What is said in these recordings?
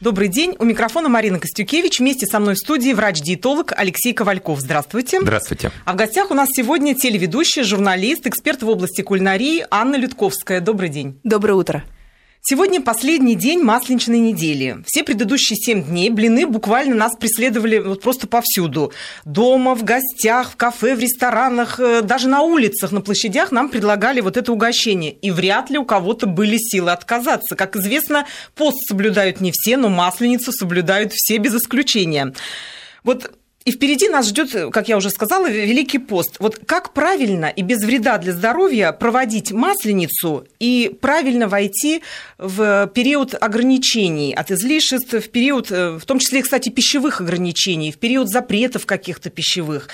Добрый день. У микрофона Марина Костюкевич. Вместе со мной в студии врач-диетолог Алексей Ковальков. Здравствуйте. Здравствуйте. А в гостях у нас сегодня телеведущая, журналист, эксперт в области кулинарии Анна Людковская. Добрый день. Доброе утро. Сегодня последний день масленичной недели. Все предыдущие семь дней блины буквально нас преследовали вот просто повсюду. Дома, в гостях, в кафе, в ресторанах, э, даже на улицах, на площадях нам предлагали вот это угощение. И вряд ли у кого-то были силы отказаться. Как известно, пост соблюдают не все, но масленицу соблюдают все без исключения. Вот и впереди нас ждет, как я уже сказала, Великий пост. Вот как правильно и без вреда для здоровья проводить масленицу и правильно войти в период ограничений от излишеств, в период, э, в том числе, кстати, пищевых ограничений, в период запретов каких-то пищевых.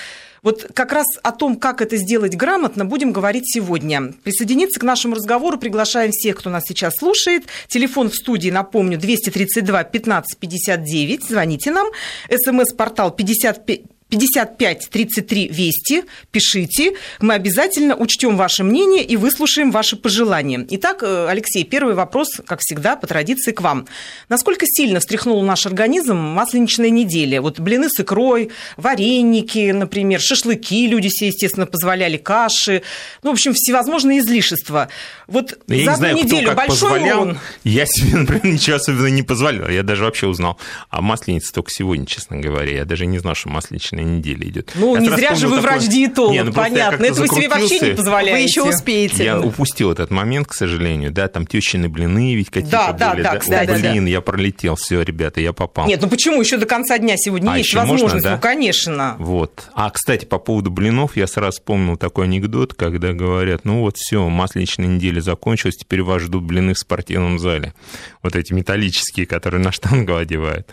Вот как раз о том, как это сделать грамотно, будем говорить сегодня. Присоединиться к нашему разговору приглашаем всех, кто нас сейчас слушает. Телефон в студии, напомню, 232 15 59. Звоните нам. СМС-портал 55 55 33 Вести, пишите. Мы обязательно учтем ваше мнение и выслушаем ваши пожелания. Итак, э, Алексей, первый вопрос, как всегда, по традиции к вам. Насколько сильно встряхнул наш организм масленичная неделя? Вот блины с икрой, вареники, например, шашлыки люди себе, естественно, позволяли, каши. Ну, в общем, всевозможные излишества. Вот Я за не знаю, неделю кто как большой позволял. урон? Я себе, например, ничего особенно не позволял. Я даже вообще узнал о масленице только сегодня, честно говоря. Я даже не знал, что масленичная неделя идет. Ну, Я не зря же вы такое- врач-диетолог, Не, ну, понятно. Это вы себе вообще не позволяете. Вы еще успеете. Я упустил этот момент, к сожалению, да, там тещины блины ведь какие-то Да, да, были. да, кстати, да. Блин, я пролетел, все, ребята, я попал. Нет, ну почему? Еще до конца дня сегодня А, есть еще можно, возможность. да? Ну, конечно. Вот. А, кстати, по поводу блинов, я сразу вспомнил такой анекдот, когда говорят, ну вот все, масленичная неделя закончилась, теперь вас ждут блины в спортивном зале. Вот эти металлические, которые на штангу одевают.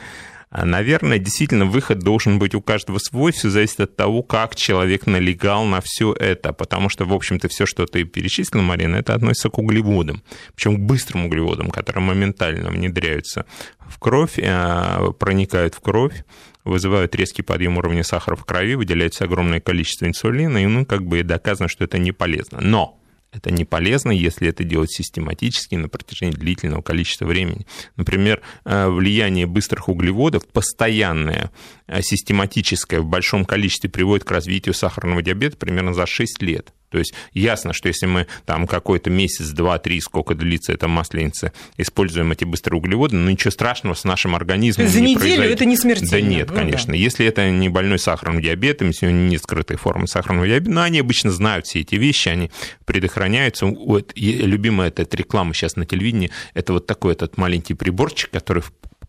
А, Наверное, действительно, выход должен быть у каждого свой, все зависит от того, как человек налегал на все это, потому что, в общем-то, все, что ты перечислил, Марина, это относится к углеводам, причем к быстрым углеводам, которые моментально внедряются в кровь, э, проникают в кровь, вызывают резкий подъем уровня сахара в крови, выделяется огромное количество инсулина, и ну, как бы доказано, что это не полезно. Но это не полезно, если это делать систематически на протяжении длительного количества времени. Например, э, влияние быстрых углеводов, постоянное, э, систематическое в большом количестве приводит к развитию сахарного диабета примерно за 6 лет. То есть ясно, что если мы там какой-то месяц, два, три, сколько длится эта масленица, используем эти быстрые углеводы, ну ничего страшного с нашим организмом За не неделю произойдет. это не смертельно. Да нет, Ну да. конечно. Если это не больной сахарным диабетом, если у него нет скрытой формы сахарного диабета, но они обычно знают все эти вещи, они предохраняются. Вот, любимая эта реклама сейчас на телевидении, это вот такой этот маленький приборчик, который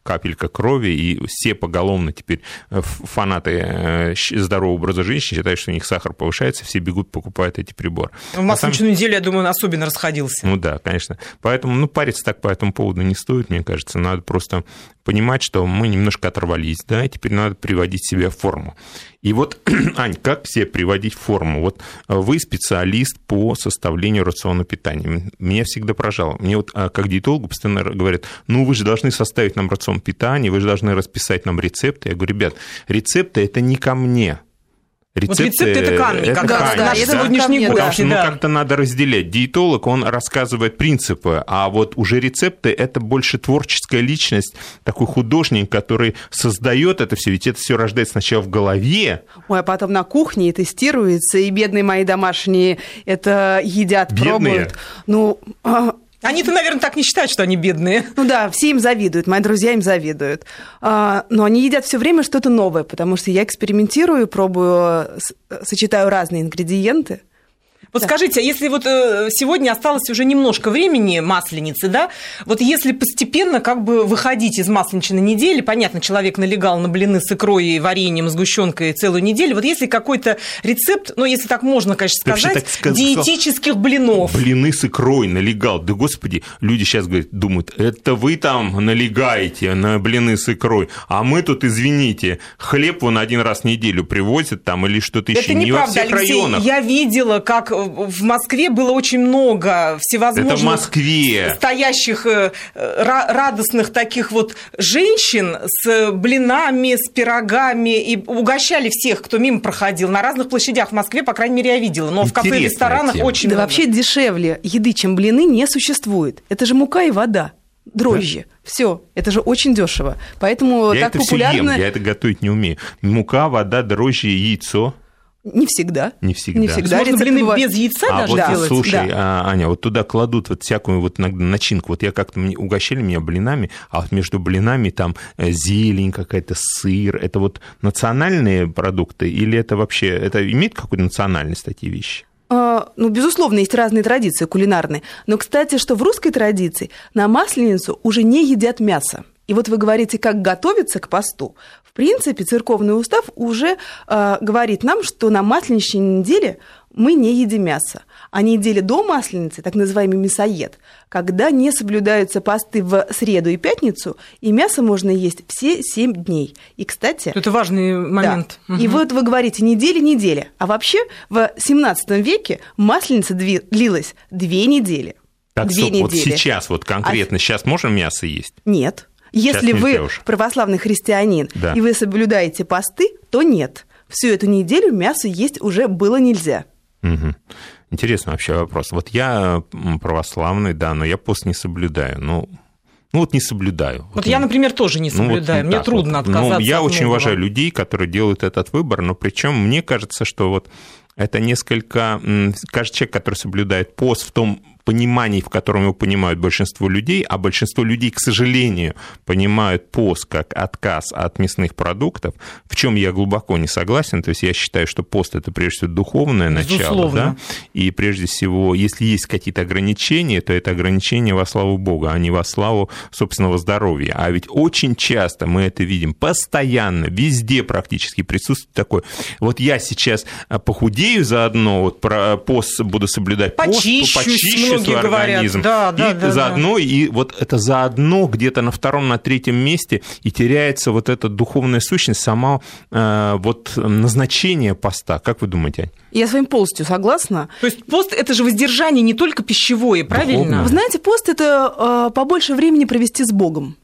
капелька крови, и все поголовно теперь э, фанаты э, здорового образа жизни считают, что у них сахар повышается, все бегут, покупают эти приборы. В масленичную неделю, я думаю, он особенно расходился. Ну да, конечно. Поэтому, ну, париться так по этому поводу не стоит, мне кажется. Надо просто понимать, что мы немножко оторвались, да, и теперь надо приводить себя в форму. И вот, Ань, как себе приводить в форму? Вот э, вы специалист по составлению рациона питания. Меня всегда поражало. Мне вот а, как диетологу постоянно говорят, ну вы же должны составить нам рацион питания, вы же должны расписать нам рецепты. Я говорю, ребят, рецепты это не ко мне. Вот рецепты это к Анне, как раз да, это сегодняшний мне, гость. Потому что ну, да. как-то надо разделять. Диетолог, он рассказывает принципы, а вот уже рецепты – это больше творческая личность, такой художник, который создает это все. Ведь это все рождается сначала в голове. Ой, а потом на кухне и тестируется, и бедные мои домашние это едят, Бедные? пробуют. Ну, а, Они-то, наверное, так не считают, что они бедные. ну да, все им завидуют, мои друзья им завидуют. А, но они едят все время что-то новое, потому что я экспериментирую, пробую, сочетаю разные ингредиенты. Вот Да. скажите, а если вот э, сегодня осталось уже немножко времени масленицы, да, вот если постепенно как бы выходить из масленичной недели, понятно, человек налегал на блины с икрой и вареньем, сгущенкой целую неделю, вот если какой-то рецепт, ну, если так можно, конечно, сказать, так сказал. диетических блинов. Блины с икрой налегал. Да, господи, люди сейчас говорят, думают, это вы там налегаете на блины с икрой, а мы тут, извините, хлеб вон один раз в неделю привозят там или что-то еще. Это не во всех Алексей. районах. Я видела, как в Москве было очень много всевозможных... Это в Москве. стоящих э, ра- радостных таких вот женщин с блинами, с пирогами, и угощали всех, кто мимо проходил. На разных площадях в Москве, по крайней мере, я видела. Но в кафе и Интересная ресторанах тема. очень Да много. вообще дешевле еды, чем блины, не существует. Это же мука и вода. дрожжи. Да? Все, это же очень дешево. Поэтому я так это популярно. Все ем, я это готовить не умею. Мука, вода, дрожжи, яйцо. Не всегда. Не всегда. Не всегда. Можно блины бывает... без яйца а даже вот, делать? Слушай, да. а, Аня, вот туда кладут вот всякую вот начинку. Вот я как-то мне угощали меня блинами, а вот между блинами там э, зелень какая-то, сыр. Это вот национальные продукты или это вообще, это имеет какую-то национальность такие вещи? А, ну, безусловно, есть разные традиции кулинарные. Но, кстати, что в русской традиции на Масленицу уже не едят мясо. И вот вы говорите, как готовиться к посту. В принципе, церковный устав уже э, говорит нам, что на масленичной неделе мы не едим мясо. А неделе до масленицы, так называемый мясоед, когда не соблюдаются посты в среду и пятницу, и мясо можно есть все семь дней. И, кстати... Это важный момент. Да. Угу. И вот вы говорите недели-неделя. А вообще в 17 веке масленица длилась две недели. Так, две стоп, недели. вот сейчас, вот конкретно, а... сейчас можно мясо есть? Нет. Если вы уж. православный христианин да. и вы соблюдаете посты, то нет. Всю эту неделю мясо есть уже было нельзя. Угу. Интересный вообще вопрос. Вот я православный, да, но я пост не соблюдаю. Ну, ну вот не соблюдаю. Вот, вот я, например, тоже не соблюдаю. Ну, вот Мне трудно вот. отказаться. Ну, я от очень уважаю людей, которые делают этот выбор, но причем мне кажется, что вот это несколько... Каждый человек, который соблюдает пост в том понимании, в котором его понимают большинство людей, а большинство людей, к сожалению, понимают пост как отказ от мясных продуктов, в чем я глубоко не согласен. То есть я считаю, что пост это прежде всего духовное начало, да, и прежде всего, если есть какие-то ограничения, то это ограничения во славу Бога, а не во славу собственного здоровья. А ведь очень часто мы это видим постоянно, везде практически присутствует такое. Вот я сейчас похудею заодно, вот про пост буду соблюдать, почищу, пост, почищу свой организм. Да, да, и да, заодно, да. и вот это заодно где-то на втором, на третьем месте и теряется вот эта духовная сущность, сама э, вот назначение поста. Как вы думаете, Ань? Я с вами полностью согласна. То есть пост – это же воздержание не только пищевое, правильно? Духовное. Вы знаете, пост – это э, побольше времени провести с Богом.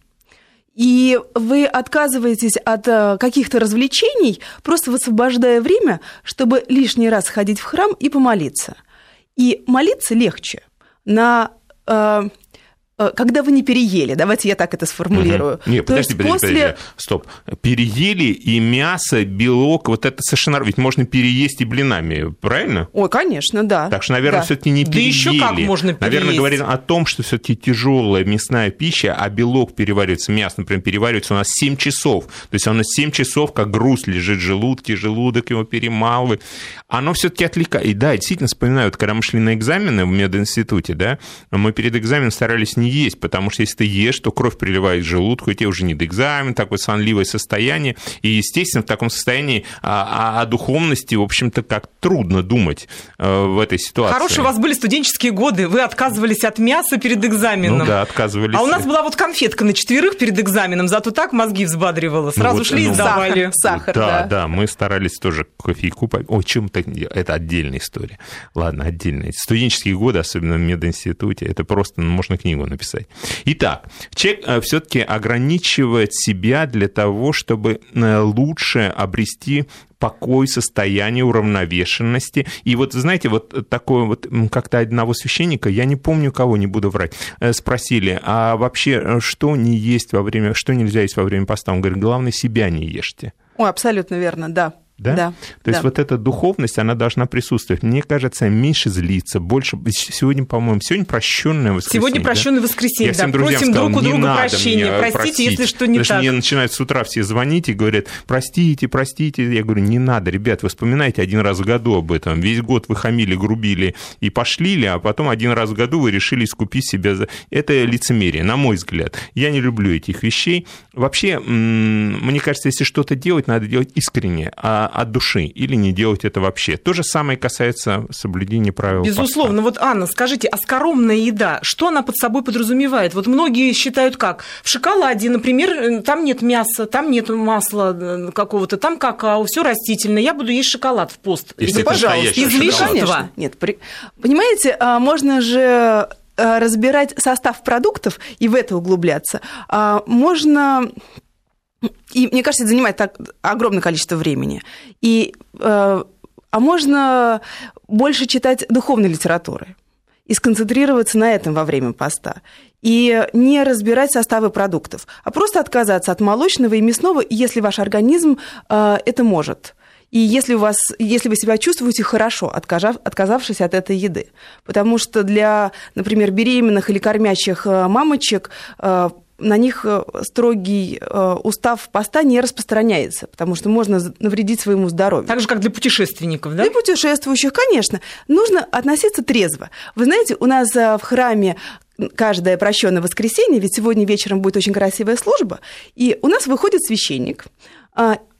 И вы отказываетесь от э, каких-то развлечений, просто высвобождая время, чтобы лишний раз ходить в храм и помолиться. И молиться легче на э, когда вы не переели, давайте я так это сформулирую. Угу. Нет, подожди, подожди, после... подожди, стоп. Переели и мясо, белок, вот это совершенно... Ведь можно переесть и блинами, правильно? Ой, конечно, да. Так что, наверное, да. все-таки не да переели. еще как можно переесть. Наверное, говорим о том, что все-таки тяжелая мясная пища, а белок переваривается, мясо, например, переваривается у нас 7 часов. То есть оно 7 часов, как груз лежит в желудке, желудок его перемалывает. Оно все-таки отвлекает. И да, действительно вспоминаю, вот, когда мы шли на экзамены в мединституте, да, мы перед экзаменом старались не есть, потому что если ты ешь, то кровь приливает к желудку, и тебе уже не до экзамена, такое сонливое состояние. И, естественно, в таком состоянии о, о духовности, в общем-то, как трудно думать э, в этой ситуации. Хорошие у вас были студенческие годы, вы отказывались от мяса перед экзаменом. Ну да, отказывались. А у нас была вот конфетка на четверых перед экзаменом, зато так мозги взбадривала. Сразу ну, вот, шли ну, и сдавали. Сахар, да, да. да, мы старались тоже кофейку попить. Ой, чем-то это отдельная история. Ладно, отдельная. Студенческие годы, особенно в мединституте, это просто ну, можно книгу написать. Итак, человек э, все-таки ограничивает себя для того, чтобы э, лучше обрести покой, состояние уравновешенности. И вот, знаете, вот такое вот, как-то одного священника, я не помню кого, не буду врать, э, спросили, а вообще что не есть во время, что нельзя есть во время поста? Он говорит, главное, себя не ешьте. Ой, абсолютно верно, да. Да? да? То есть да. вот эта духовность, она должна присутствовать. Мне кажется, меньше злиться, больше... Сегодня, по-моему, сегодня прощенное воскресенье. Сегодня прощенное да? воскресенье, Я да. всем друзьям Просим сказал, друг у друга не прощения. Простите, простить. если что не Потому так. мне начинают с утра все звонить и говорят, простите, простите. Я говорю, не надо, ребят, вы вспоминайте один раз в году об этом. Весь год вы хамили, грубили и пошлили, а потом один раз в году вы решили искупить себя за... Это лицемерие, на мой взгляд. Я не люблю этих вещей. Вообще, мне кажется, если что-то делать, надо делать искренне, а от души или не делать это вообще. То же самое касается соблюдения правил. Безусловно. Поста. Вот, Анна, скажите, а скоромная еда, что она под собой подразумевает? Вот многие считают как? В шоколаде, например, там нет мяса, там нет масла какого-то, там какао, все растительное. Я буду есть шоколад в пост. Если да, пожалуйста, излишества. Нет, при... понимаете, можно же разбирать состав продуктов и в это углубляться. Можно и мне кажется, это занимает так огромное количество времени. И, э, а можно больше читать духовной литературы. и сконцентрироваться на этом во время поста. И не разбирать составы продуктов, а просто отказаться от молочного и мясного, если ваш организм э, это может. И если, у вас, если вы себя чувствуете хорошо, отказав, отказавшись от этой еды. Потому что для, например, беременных или кормящих э, мамочек на них э, строгий э, устав поста не распространяется, потому что можно навредить своему здоровью. Так же, как для путешественников, да? Для путешествующих, конечно. Нужно относиться трезво. Вы знаете, у нас э, в храме каждое прощенное воскресенье, ведь сегодня вечером будет очень красивая служба, и у нас выходит священник,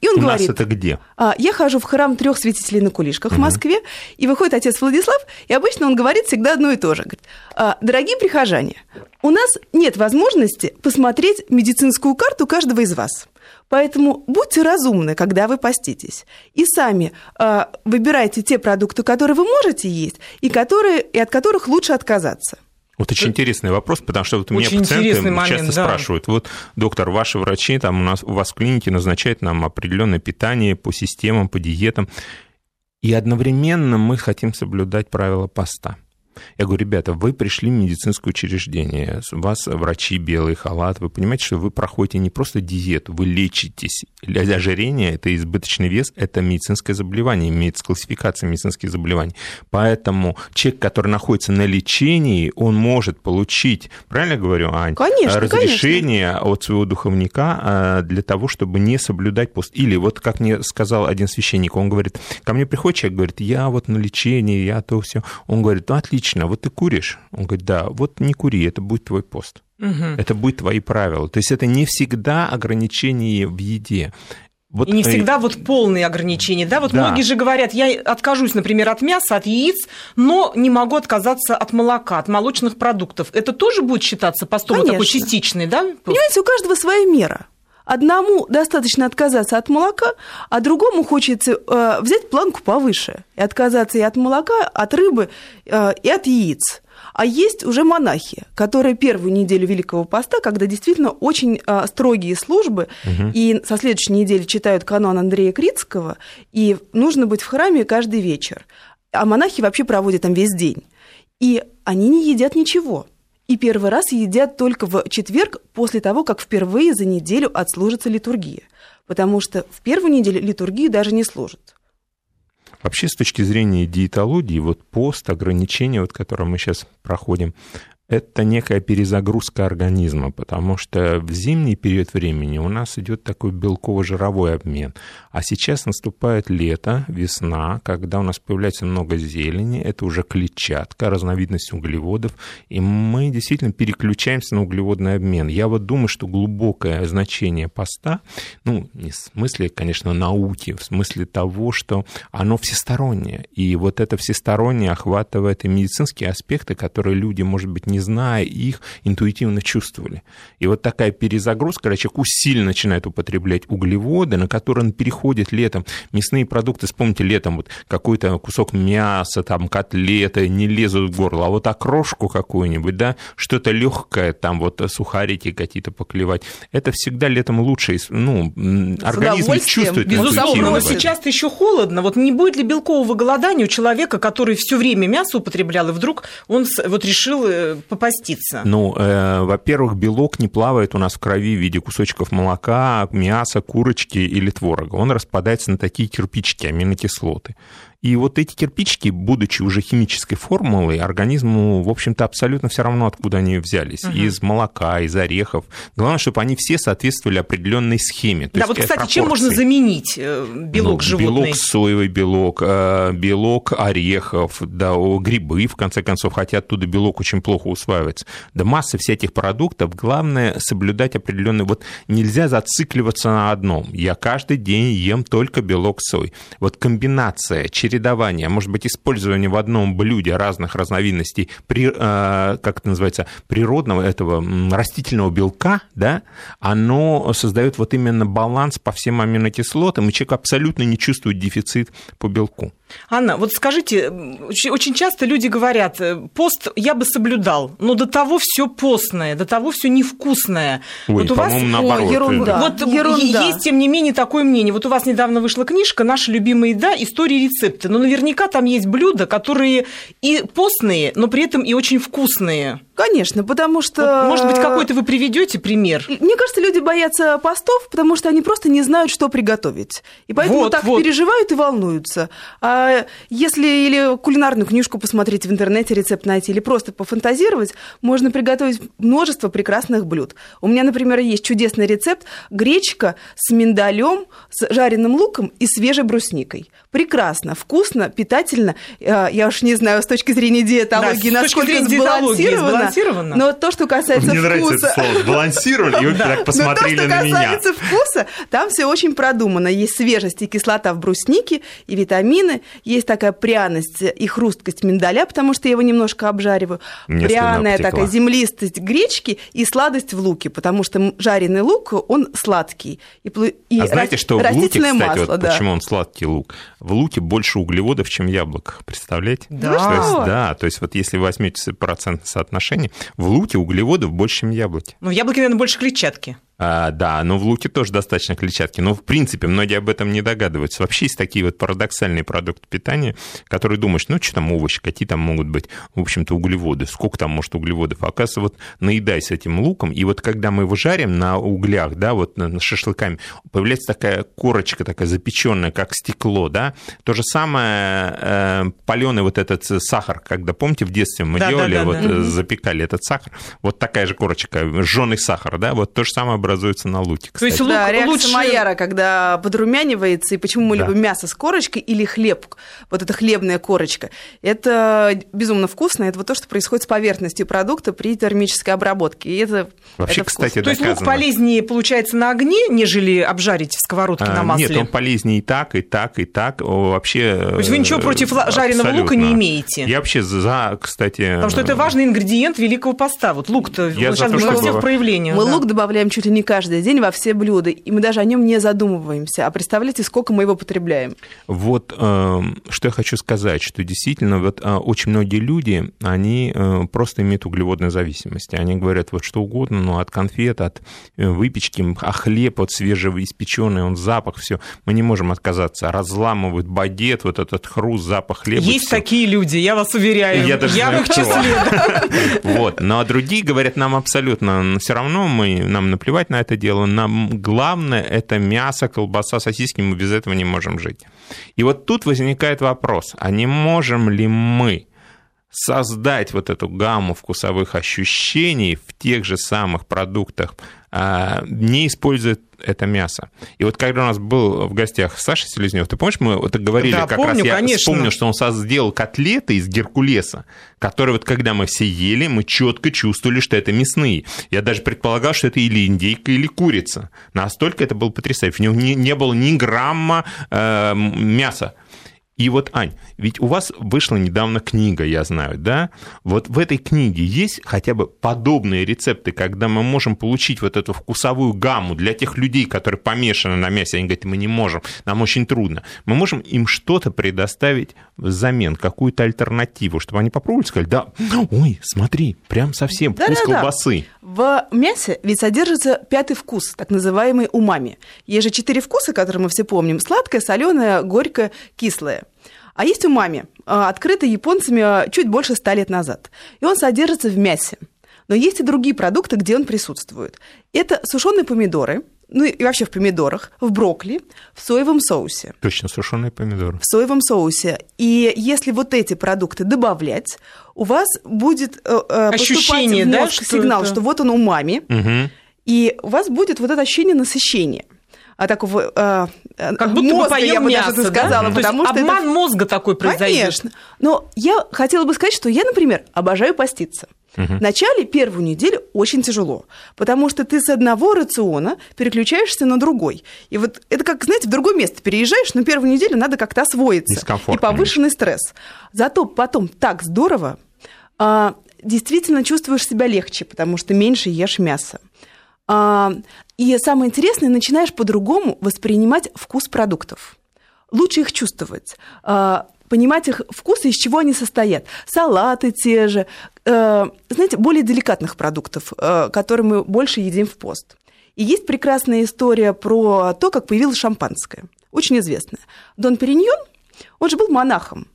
и он у говорит... нас это где? А, я хожу в храм трех святителей на кулишках угу. в Москве, и выходит отец Владислав, и обычно он говорит всегда одно и то же. Говорит, «А, дорогие прихожане, у нас нет возможности посмотреть медицинскую карту каждого из вас. Поэтому будьте разумны, когда вы поститесь. И сами э, выбирайте те продукты, которые вы можете есть, и, которые, и от которых лучше отказаться. Вот очень интересный вопрос, потому что вот у меня пациенты момент, часто да. спрашивают, вот, доктор, ваши врачи там у, нас, у вас в клинике назначают нам определенное питание по системам, по диетам, и одновременно мы хотим соблюдать правила поста. Я говорю, ребята, вы пришли в медицинское учреждение, у вас врачи белый халат, вы понимаете, что вы проходите не просто диету, вы лечитесь. Ожирение – это избыточный вес, это медицинское заболевание, имеется классификация медицинских заболеваний. Поэтому человек, который находится на лечении, он может получить, правильно говорю, Ань? Конечно, разрешение конечно. от своего духовника а, для того, чтобы не соблюдать пост. Или вот как мне сказал один священник, он говорит, ко мне приходит человек, говорит, я вот на лечении, я то все. Он говорит, ну, отлично, отлично, вот ты куришь? Он говорит, да, вот не кури, это будет твой пост. Угу. Это будет твои правила. То есть это не всегда ограничение в еде. Вот, и не всегда вот полные ограничения, да? Вот да. многие же говорят, я откажусь, например, от мяса, от яиц, но не могу отказаться от молока, от молочных продуктов. Это тоже будет считаться постом такой частичный, да? Понимаете, у каждого своя мера. Одному достаточно отказаться от молока, а другому хочется э, взять планку повыше и отказаться и от молока, от рыбы, э, и от яиц. А есть уже монахи, которые первую неделю Великого Поста, когда действительно очень э, строгие службы, угу. и со следующей недели читают канон Андрея Критского, и нужно быть в храме каждый вечер. А монахи вообще проводят там весь день. И они не едят ничего и первый раз едят только в четверг после того, как впервые за неделю отслужится литургия. Потому что в первую неделю литургию даже не служат. Вообще, с точки зрения диетологии, вот пост, ограничения, вот, которые мы сейчас проходим, это некая перезагрузка организма, потому что в зимний период времени у нас идет такой белково-жировой обмен. А сейчас наступает лето, весна, когда у нас появляется много зелени, это уже клетчатка, разновидность углеводов, и мы действительно переключаемся на углеводный обмен. Я вот думаю, что глубокое значение поста, ну, не в смысле, конечно, науки, в смысле того, что оно всестороннее, и вот это всестороннее охватывает и медицинские аспекты, которые люди, может быть, не зная их, интуитивно чувствовали. И вот такая перезагрузка, когда человек усиленно начинает употреблять углеводы, на которые он переходит летом, мясные продукты, вспомните, летом вот какой-то кусок мяса, там котлеты не лезут в горло, а вот окрошку какую-нибудь, да, что-то легкое, там вот сухарики какие-то поклевать, это всегда летом лучше, ну, организм чувствует. Безусловно, но сейчас еще холодно, вот не будет ли белкового голодания у человека, который все время мясо употреблял, и вдруг он вот решил э, попаститься? Ну, э, во-первых, белок не плавает у нас в крови в виде кусочков молока, мяса, курочки или творога. Он распадается на такие кирпичики, аминокислоты. И вот эти кирпичики, будучи уже химической формулой, организму, в общем-то, абсолютно все равно, откуда они взялись. Угу. Из молока, из орехов. Главное, чтобы они все соответствовали определенной схеме. да, вот, кстати, пропорции. чем можно заменить э, белок ну, животный? Белок соевый белок, э, белок орехов, да, грибы, в конце концов, хотя оттуда белок очень плохо усваивается. Да масса всяких продуктов. Главное соблюдать определенный... Вот нельзя зацикливаться на одном. Я каждый день ем только белок сой. Вот комбинация через чередование, может быть, использование в одном блюде разных разновидностей, при, э, как это называется, природного этого растительного белка, да, оно создает вот именно баланс по всем аминокислотам, и человек абсолютно не чувствует дефицит по белку. Анна, вот скажите, очень часто люди говорят, э, пост я бы соблюдал, но до того все постное, до того все невкусное. Ой, вот у вас наоборот. Ой, ерунда. вот ерунда. есть, тем не менее, такое мнение. Вот у вас недавно вышла книжка «Наша любимая еда. Истории рецепты». Но наверняка там есть блюда, которые и постные, но при этом и очень вкусные. Конечно, потому что... Вот, может быть, какой-то вы приведете пример? Мне кажется, люди боятся постов, потому что они просто не знают, что приготовить. И поэтому Вот, так вот. переживают и волнуются. А если или кулинарную книжку посмотреть в интернете, рецепт найти, или просто пофантазировать, можно приготовить множество прекрасных блюд. У меня, например, есть чудесный рецепт гречка с миндалем, с жареным луком и свежей брусникой. Прекрасно, вкусно, питательно. Э, Я уж не знаю, с точки зрения диетологии, Да, насколько зрения сбалансировано. сбалансировано. Но то, что касается Мне нравится вкуса... это слово «сбалансировали», и вы так посмотрели Но то, что на меня. касается вкуса, там все очень продумано. Есть свежесть и кислота в бруснике, и витамины. Есть такая пряность и хрусткость миндаля, потому что я его немножко обжариваю. Мне Пряная такая землистость гречки и сладость в луке, потому что жареный лук, он сладкий. И, и А знаете, что в луке, растительное кстати, масло, вот да. почему он сладкий лук? В луке больше углеводов, чем в яблоках. Представляете? Да. То есть, да, то есть вот если вы возьмете процентное соотношение, в луке углеводов больше, чем в яблоке. Ну, в яблоке, наверное, больше клетчатки. А, да, но в луке тоже достаточно клетчатки. Но, в принципе, многие об этом не догадываются. Вообще есть такие вот парадоксальные продукты питания, которые думаешь, ну, что там овощи, какие там могут быть, в общем-то, углеводы, сколько там может углеводов. А Оказывается, вот наедайся этим луком, и вот когда мы его жарим на углях, да, вот шашлыками, появляется такая корочка такая запеченная, как стекло, да. То же самое э, паленый вот этот сахар, когда, помните, в детстве мы Да, да, делали, да, вот да. э, запекали этот сахар, вот такая же корочка, жженый сахар, да, вот то же самое образуется на луке, То есть кстати. лук Да, реакция лучше- Майяра, когда подрумянивается, и почему мы Да. любим мясо с корочкой или хлеб, вот эта хлебная корочка, это безумно вкусно, это вот то, что происходит с поверхностью продукта при термической обработке, и это Вообще, это кстати, вкусно. То есть лук доказано. полезнее получается на огне, нежели обжарить в сковородке А, на масле? Нет, он полезнее и так, и так, и так. Вообще... То есть вы ничего э, против жареного лука не имеете? Я вообще за, кстати... Потому что это важный ингредиент Великого Поста. Вот лук-то Я он за сейчас во всех проявлениях. Мы да. лук добавляем чуть ли не каждый день во все блюда, и мы даже о нем не задумываемся. А представляете, сколько мы его потребляем? Вот э, что я хочу сказать, что действительно вот э, очень многие люди, они э, просто имеют углеводную зависимость. Они говорят вот что угодно, но от конфет, от выпечки, а хлеб вот свежеиспеченный, он запах, все, мы не можем отказаться. Разламывают багет, вот этот хруст, запах хлеба. Есть всё. такие люди, я вас уверяю. Я даже в знаю, их кто. числе. Вот. Но другие говорят, нам абсолютно все равно, мы, нам наплевать на это дело. Нам главное это мясо, колбаса, сосиски, мы без этого не можем жить. И вот тут возникает вопрос, а не можем ли мы создать вот эту гамму вкусовых ощущений в тех же самых продуктах, не используя это мясо. И вот когда у нас был в гостях Саша Селезнев, ты помнишь, мы вот говорили Да, как помню, раз, я конечно. вспомнил, что он сделал котлеты из геркулеса, которые вот когда мы все ели, мы четко чувствовали, что это мясные. Я даже предполагал, что это или индейка, или курица. Настолько это было потрясающе. В нем не, не было ни грамма э, мяса. И вот, Ань, ведь у вас вышла недавно книга, я знаю, да? Вот в этой книге есть хотя бы подобные рецепты, когда мы можем получить вот эту вкусовую гамму для тех людей, которые помешаны на мясе, они говорят, мы не можем, нам очень трудно. Мы можем им что-то предоставить взамен, какую-то альтернативу, чтобы они попробовали сказали, да, ой, смотри, прям совсем вкус Да-да-да. колбасы. В мясе ведь содержится пятый вкус, так называемый умами. Есть же четыре вкуса, которые мы все помним. Сладкое, соленое, горькое, кислое. А есть умами, а, открытый японцами а, чуть больше ста лет назад. И он содержится в мясе. Но есть и другие продукты, где он присутствует. Это сушеные помидоры, ну и вообще в помидорах, в брокколи, в соевом соусе Точно, сушеные помидоры. в соевом соусе. И если вот эти продукты добавлять, у вас будет э, э, Ощущение, поступать в да, мозг что сигнал, это- что вот он умами, Мгм. и у вас будет вот это ощущение насыщения. А такого э, э, Как будто бы мозга, я поел бы мясо, даже да? сказала, То потому есть что это обман мозга такой произойдет. Конечно. Но я хотела бы сказать, что я, например, обожаю поститься. В начале первую неделю очень тяжело, потому что ты с одного рациона переключаешься на другой. И вот это как, знаете, в другое место переезжаешь, но первую неделю надо как-то освоиться. И повышенный стресс. Зато потом так здорово, а, действительно чувствуешь себя легче, потому что меньше ешь мясо. А, И самое интересное, начинаешь по-другому воспринимать вкус продуктов. Лучше их чувствовать. А, понимать их вкусы, из чего они состоят. Салаты те же, э, знаете, более деликатных продуктов, э, которые мы больше едим в пост. И есть прекрасная история про то, как появилось шампанское, очень известная. Дон Периньон, он же был монахом,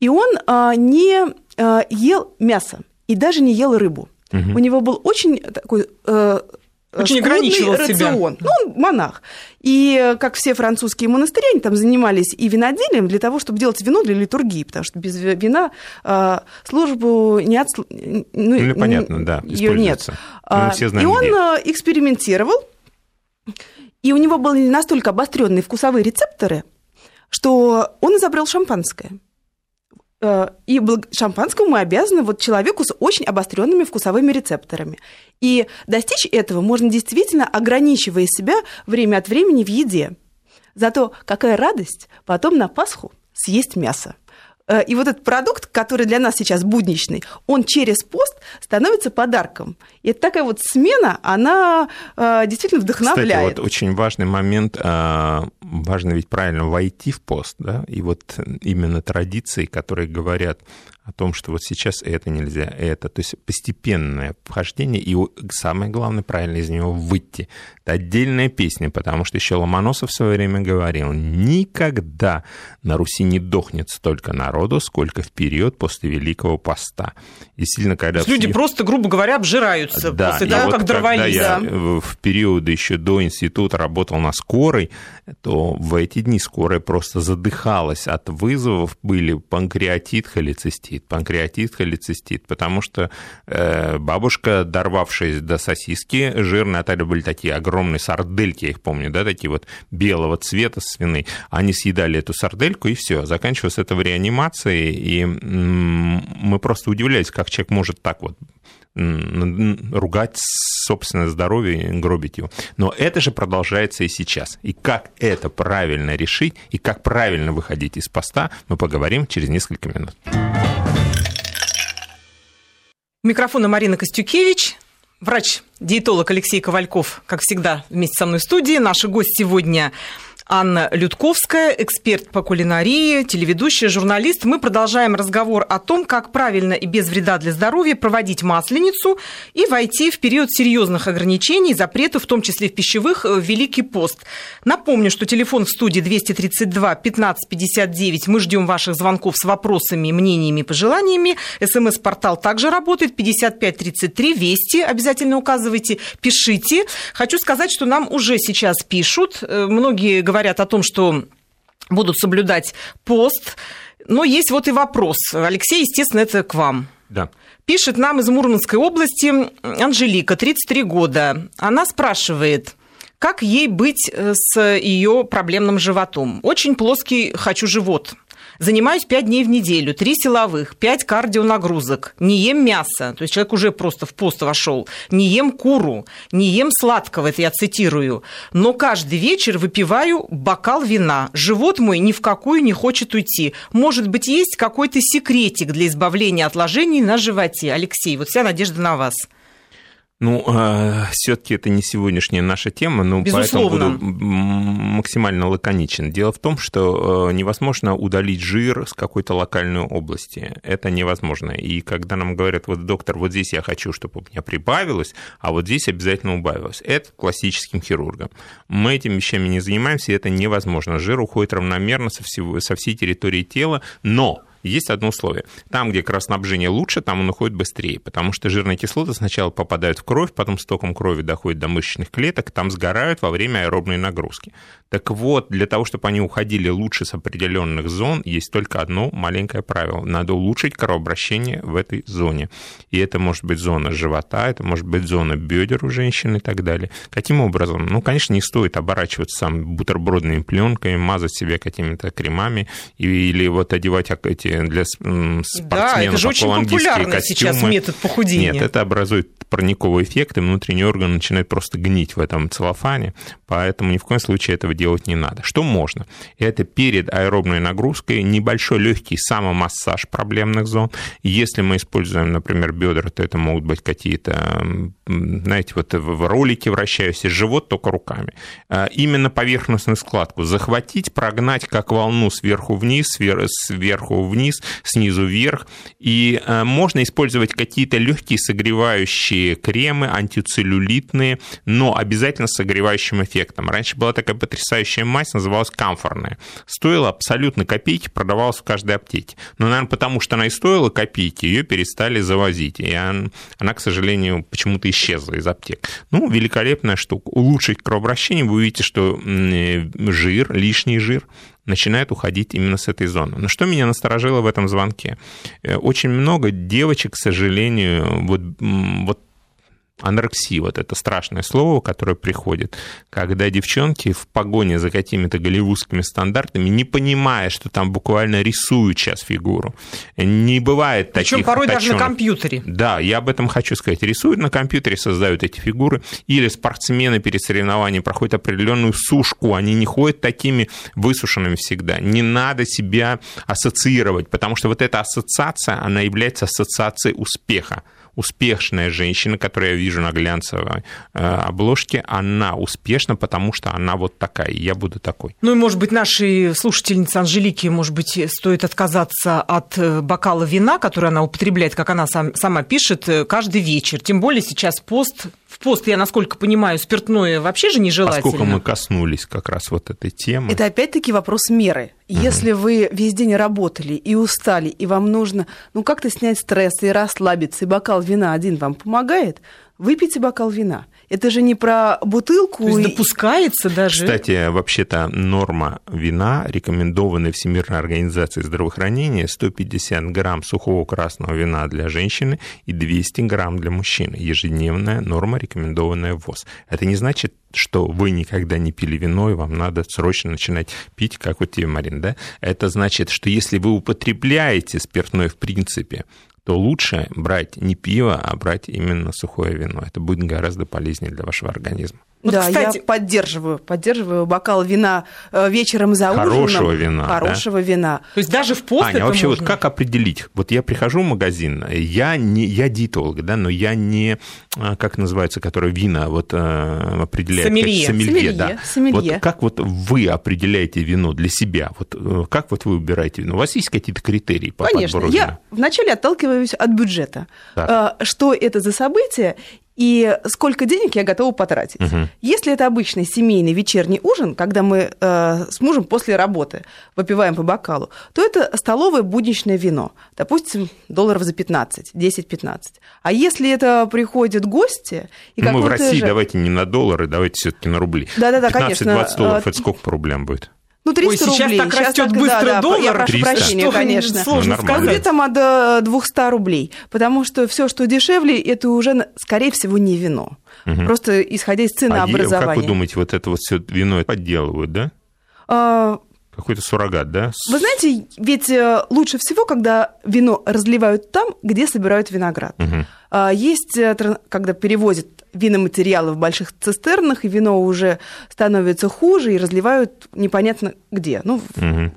и он э, не э, ел мясо и даже не ел рыбу. Угу. У него был очень такой э, очень ограничивал рацион. себя. Ну, он монах. И как все французские монастыри, они там занимались и виноделием для того, чтобы делать вино для литургии, потому что без вина а, службу не от... Ну, ну понятно, да, ее нет. Ну, все знаем, и он где. А, экспериментировал, и у него были настолько обостренные вкусовые рецепторы, что он изобрел шампанское. И шампанскому мы обязаны вот человеку с очень обостренными вкусовыми рецепторами. И достичь этого можно действительно ограничивая себя время от времени в еде. Зато какая радость потом на Пасху съесть мясо. Э, и вот этот продукт, который для нас сейчас будничный, он через пост становится подарком. И такая вот смена, она э, действительно вдохновляет. Кстати, вот очень важный момент, э, важно ведь правильно войти в пост, да, и вот именно традиции, которые говорят о том, что вот сейчас это нельзя, это, то есть постепенное вхождение, и самое главное, правильно из него выйти. Это отдельная песня, потому что еще Ломоносов в свое время говорил, никогда на Руси не дохнет столько народу, сколько в период после Великого Поста. И сильно, когда... Люди все... просто, грубо говоря, обжираются да, после того, вот как дрвались. я в периоды еще до института работал на скорой, то в эти дни скорая просто задыхалась от вызовов, были панкреатит, холецистит, панкреатит, холецистит, потому что э, бабушка, дорвавшись до сосиски, жирные, а были такие огромные сардельки, я их помню, да, такие вот белого цвета свиные, они съедали эту сардельку, и все, заканчивалось это в реанимации, и мы просто удивлялись, как человек может так вот ругать собственное здоровье, гробить его. Но это же продолжается и сейчас. И как это правильно решить, и как правильно выходить из поста, мы поговорим через несколько минут. У микрофона Марина Костюкевич, врач-диетолог Алексей Ковальков, как всегда, вместе со мной в студии. Наш гость сегодня Анна Людковская, эксперт по кулинарии, телеведущая, журналист. Мы продолжаем разговор о том, как правильно и без вреда для здоровья проводить масленицу и войти в период серьезных ограничений, запретов, в том числе в пищевых, в Великий пост. Напомню, что телефон в студии 232 15 59. Мы ждем ваших звонков с вопросами, мнениями, пожеланиями. СМС-портал также работает 5533 Вести. Обязательно указывайте, пишите. Хочу сказать, что нам уже сейчас пишут. Э, многие говорят, говорят о том, что будут соблюдать пост. Но есть вот и вопрос. Алексей, естественно, это к вам. Да. Пишет нам из Мурманской области Анжелика, 33 года. Она спрашивает, как ей быть э, с ее проблемным животом? Очень плоский хочу живот. Занимаюсь 5 дней в неделю, 3 силовых, 5 кардионагрузок. Не ем мясо, то есть человек уже просто в пост вошел. Не ем куру, не ем сладкого, это я цитирую. Но каждый вечер выпиваю бокал вина. Живот мой ни в какую не хочет уйти. Может быть, есть какой-то секретик для избавления отложений на животе? Алексей, вот вся надежда на вас. Ну, а, все-таки это не сегодняшняя наша тема, но Безусловно. поэтому буду максимально лаконичен. Дело в том, что а, невозможно удалить жир с какой-то локальной области. Это невозможно. И когда нам говорят, вот, доктор, вот здесь я хочу, чтобы у меня прибавилось, а вот здесь обязательно убавилось. Это классическим хирургом. Мы этими вещами не занимаемся, и это невозможно. Жир уходит равномерно со, всего, со всей территории тела, но есть одно условие. Там, где кровоснабжение лучше, там он уходит быстрее, потому что жирные кислоты сначала попадают в кровь, потом с током крови доходят до мышечных клеток, там сгорают во время аэробной нагрузки. Так вот, для того, чтобы они уходили лучше с определенных зон, есть только одно маленькое правило. Надо улучшить кровообращение в этой зоне. И это может быть зона живота, это может быть зона бедер у женщин и так далее. Каким образом? Ну, конечно, не стоит оборачиваться сам бутербродными пленками, мазать себя какими-то кремами или вот одевать эти эти для спортсменов, да, это же очень популярный костюмы. сейчас метод похудения. Нет, это образует парниковый эффект, и внутренний орган начинает просто гнить в этом целлофане, поэтому ни в коем случае этого делать не надо. Что можно? Это перед аэробной нагрузкой небольшой легкий самомассаж проблемных зон. Если мы используем, например, бедра, то это могут быть какие-то, знаете, вот в ролике вращаюсь, живот только руками. А, именно поверхностную складку захватить, прогнать как волну сверху вниз, сверху вниз, снизу вверх. И а, можно использовать какие-то легкие согревающие кремы, антицеллюлитные, но обязательно с согревающим эффектом. Раньше была такая потрясающая мазь, называлась камфорная. Стоила абсолютно копейки, продавалась в каждой аптеке. Но, наверное, потому что она и стоила копейки, ее перестали завозить. И она, она к сожалению, почему-то исчезла из аптек. Ну, великолепная штука. Улучшить кровообращение, вы увидите, что жир, лишний жир начинает уходить именно с этой зоны. Но что меня насторожило в этом звонке? Э, очень много девочек, к сожалению, вот, вот анорексия, вот это страшное слово, которое приходит, когда девчонки в погоне за какими-то голливудскими стандартами, не понимая, что там буквально рисуют сейчас фигуру. Не бывает таких Причем порой точенок. даже на компьютере. Да, я об этом хочу сказать. Рисуют на компьютере, создают эти фигуры, или спортсмены перед соревнованием проходят определенную сушку, они не ходят такими высушенными всегда. Не надо себя ассоциировать, потому что вот эта ассоциация, она является ассоциацией успеха успешная женщина, которую я вижу на глянцевой э, обложке, она успешна, потому что она вот такая, и я буду такой. Ну и, может быть, нашей слушательнице Анжелике, может быть, стоит отказаться от э, бокала вина, который она употребляет, как она сам, сама пишет, э, каждый вечер. Тем более сейчас пост в пост, я насколько понимаю, спиртное вообще же нежелательно. Поскольку мы коснулись как раз вот этой темы. Это опять-таки вопрос меры. Если угу. вы весь день работали и устали, и вам нужно ну как-то снять стресс и расслабиться, и бокал вина один вам помогает, выпейте бокал вина. Это же не про бутылку. То есть допускается даже. Кстати, вообще-то норма вина, рекомендованная Всемирной организацией здравоохранения, 150 грамм сухого красного вина для женщины и 200 грамм для мужчины. Ежедневная норма, рекомендованная ВОЗ. Это не значит, что вы никогда не пили вино, и вам надо срочно начинать пить, как вот тебе, Марин, да? Это значит, что если вы употребляете спиртное в принципе, то лучше брать не пиво, а брать именно сухое вино. Это будет гораздо полезнее для вашего организма. Вот, да, кстати... я поддерживаю, поддерживаю бокал вина э, вечером за Хорошего ужином. вина. Хорошего да? вина. То есть даже в пост Аня, это а вообще можно? вот как определить? Вот я прихожу в магазин, я не, я диетолог, да, но я не, а, как называется, который вина вот э, определяет. Сомелье. Как, сомелье, сомелье, да. сомелье. Вот как вот вы определяете вино для себя? Вот э, как вот вы выбираете вино? У вас есть какие-то критерии по Конечно. подбору я вина? вначале отталкиваюсь от бюджета. Так. Что это за событие и сколько денег я готова потратить. Угу. Если это обычный семейный вечерний ужин, когда мы э, с мужем после работы выпиваем по бокалу, то это столовое будничное вино, допустим, долларов за 15, 10-15. А если это приходят гости... И ну, мы в России же... давайте не на доллары, давайте все таки на рубли. Да-да-да, конечно. 15-20 долларов, э, это сколько по рублям будет? Ну, 300 Ой, сейчас рублей. так растет так, быстро да, доллар. Я прошу 300. прощения, что конечно. Сложно ну, сказать. Где-то от 200 рублей. Потому что все, что дешевле, это уже, скорее всего, не вино. Угу. Просто исходя из ценообразования. А как вы думаете, вот это вот все вино подделывают, да? А... Какой-то суррогат, да? Вы знаете, ведь э, лучше всего, когда вино разливают там, где собирают виноград. Угу. Есть, э, когда перевозят виноматериалы в больших цистернах, и вино уже становится хуже, и разливают непонятно где. Ну, угу.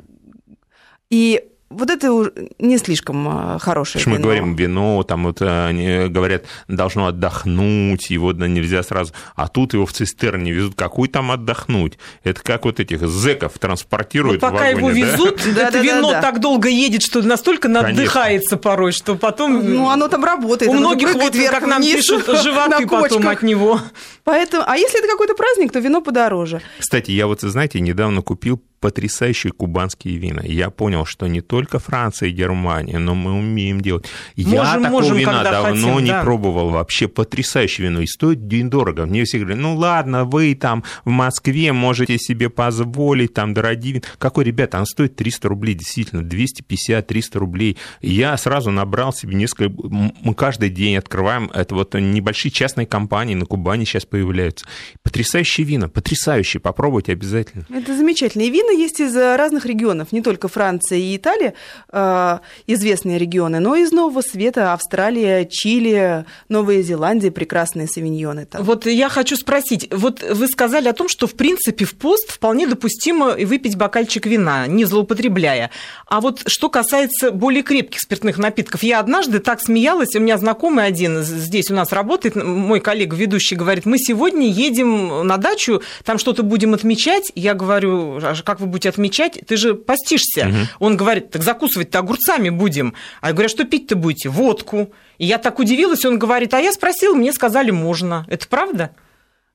И вот это не слишком а, хорошее вино. Мы говорим вино, там вот они говорят, должно отдохнуть, его нельзя сразу. А тут его в цистерне везут. Какой там отдохнуть? Это как вот этих зеков транспортируют вот пока в вагоне, его везут, да? это вино так долго едет, что настолько надыхается порой, что потом... Ну, оно там работает. У многих, вот, как нам пишут, животы потом от него. Поэтому, а если это какой-то праздник, то вино подороже. Кстати, я вот, знаете, недавно купил потрясающие кубанские вина. Я понял, что не только Франция и Германия, но мы умеем делать. Можем, я такого можем, вина давно хотим, не да. пробовал. Вообще потрясающее вино. И стоит день дорого. Мне все говорят, ну ладно, вы там в Москве можете себе позволить, там дорогие вина. Какой, ребята, он стоит 300 рублей, действительно, 250-300 рублей. Я сразу набрал себе несколько... Мы каждый день открываем, это вот небольшие частные компании на Кубани сейчас появляются. Потрясающие вина, потрясающие, попробуйте обязательно. Это замечательные вина, есть из разных регионов, не только Франция и Италия, э, известные регионы, но из Нового Света, Австралия, Чили, Новая Зеландия, прекрасные савиньоны. Там. Вот я хочу спросить, вот вы сказали о том, что в принципе в пост вполне допустимо выпить бокальчик вина, не злоупотребляя. А вот что касается более крепких спиртных напитков, я однажды так смеялась, у меня знакомый один здесь у нас работает, мой коллега ведущий говорит, мы сегодня едем на дачу, там что-то будем отмечать. Я говорю, а как вы будете отмечать? Ты же постишься. Угу. Он говорит, так закусывать-то огурцами будем. А я говорю, а что пить-то будете? Водку. И я так удивилась, он говорит, а я спросил, мне сказали, можно. Это правда?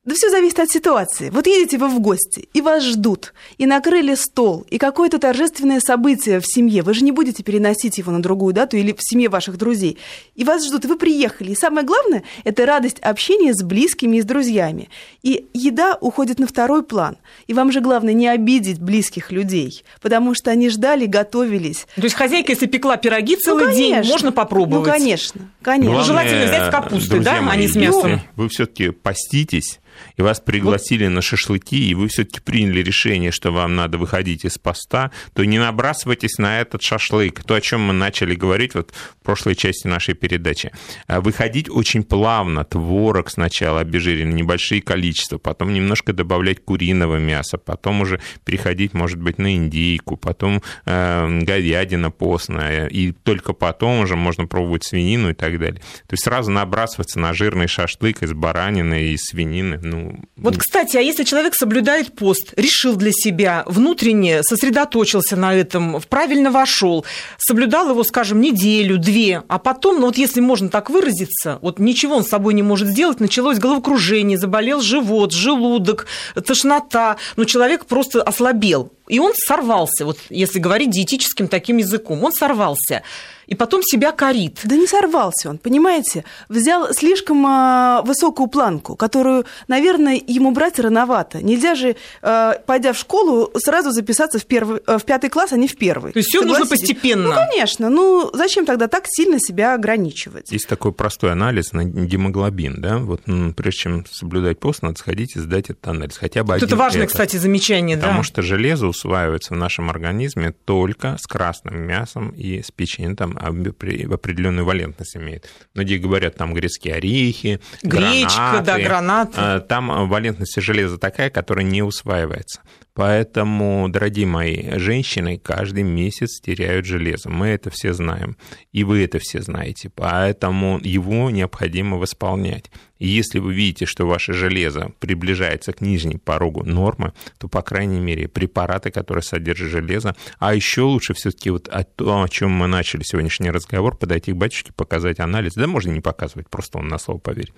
Да все зависит от ситуации. Вот едете вы в гости, и вас ждут, и накрыли стол, и какое-то торжественное событие в семье. Вы же не будете переносить его на другую дату или в семье ваших друзей. И вас ждут, и вы приехали. И самое главное – это радость общения с близкими и с друзьями. И еда уходит на второй план. И вам же главное не обидеть близких людей, потому что они ждали, готовились. То есть хозяйка, если пекла пироги целый ну, день, можно попробовать? Ну, конечно, конечно. Главное, Желательно взять с капустой, да, мои, а не с мясом. Вы все-таки поститесь, и вас пригласили вот. на шашлыки, и вы все-таки приняли решение, что вам надо выходить из поста, то не набрасывайтесь на этот шашлык. То, о чем мы начали говорить вот в прошлой части нашей передачи. А выходить очень плавно, творог сначала обезжиренный, небольшие количества, потом немножко добавлять куриного мяса, потом уже переходить, может быть, на индейку, потом э, говядина постная, и только потом уже можно пробовать свинину и так далее. То есть сразу набрасываться на жирный шашлык из баранины и свинины, ну... Вот, кстати, а если человек соблюдает пост, решил для себя, внутренне сосредоточился на этом, правильно вошел, соблюдал его, скажем, неделю, две, а потом, ну вот если можно так выразиться, вот ничего он с собой не может сделать, началось головокружение, заболел живот, желудок, тошнота, но человек просто ослабел. И он сорвался, вот если говорить диетическим таким языком, он сорвался и потом себя корит. Да не сорвался он, понимаете? Взял слишком э, высокую планку, которую, наверное, ему брать рановато. Нельзя же, э, пойдя в школу, сразу записаться в, первый, э, в пятый класс, а не в первый. То есть все нужно постепенно. Ну, конечно. Ну, зачем тогда так сильно себя ограничивать? Есть такой простой анализ на гемоглобин, да? Вот ну, прежде чем соблюдать пост, надо сходить и сдать этот анализ. Хотя бы вот Это важное, этот. кстати, замечание, Потому да. что железо усваивается в нашем организме только с красным мясом и с печенью, там определенную валентность имеет. Многие говорят, там грецкие орехи, Гречка, гранаты. да, гранаты. А, там валентность железа такая, которая не усваивается. Поэтому, дорогие мои, женщины каждый месяц теряют железо. Мы это все знаем. И вы это все знаете. Поэтому его необходимо восполнять. И если вы видите, что ваше железо приближается к нижнему порогу нормы, то, по крайней мере, препараты, которые содержат железо, а еще лучше все-таки вот о том, о чем мы начали сегодняшний разговор, подойти к батюшке, показать анализ. Да можно не показывать, просто он на слово поверит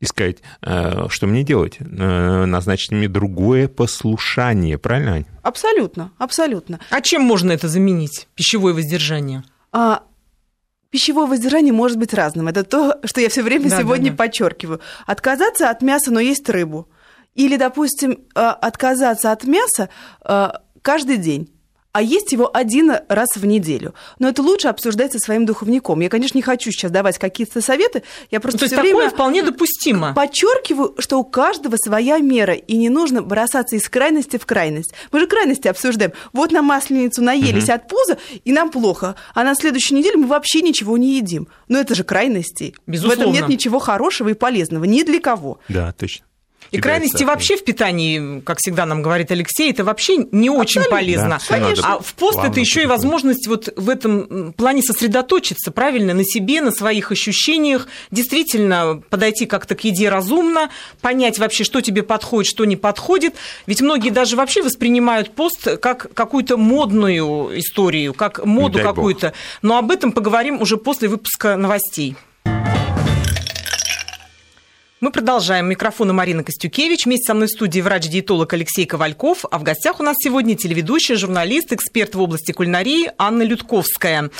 и сказать, э, что мне делать? Э, назначить мне другое послушание, правильно, Ань? Абсолютно, абсолютно. А чем можно это заменить, пищевое воздержание? А, пищевое воздержание может быть разным. Это то, что я все время да, сегодня да, да. подчеркиваю. Отказаться от мяса, но есть рыбу. Или, допустим, э, отказаться от мяса каждый день а есть его один раз в неделю. Но это лучше обсуждать со своим духовником. Я, конечно, не хочу сейчас давать какие-то советы, я просто То есть время такое вполне допустимо. Подчеркиваю, что у каждого своя мера, и не нужно бросаться из крайности в крайность. Мы же крайности обсуждаем. Вот на масленицу наелись угу. от пуза, и нам плохо, а на следующей неделе мы вообще ничего не едим. Но это же крайности. Безусловно. В этом нет ничего хорошего и полезного ни для кого. Да, точно. И крайности вообще в питании, как всегда нам говорит Алексей, это вообще не очень Абсолютно. полезно. Да, Конечно. А в пост это еще и возможность вот в этом плане сосредоточиться, правильно, на себе, на своих ощущениях, действительно подойти как-то к еде разумно, понять вообще, что тебе подходит, что не подходит. Ведь многие даже вообще воспринимают пост как какую-то модную историю, как моду какую-то. Но об этом поговорим уже после выпуска новостей. Мы продолжаем. Микрофон Марина Костюкевич. Вместе со мной в студии врач-диетолог Алексей Ковальков. А в гостях у нас сегодня телеведущая, журналист, эксперт в области кулинарии Анна Людковская.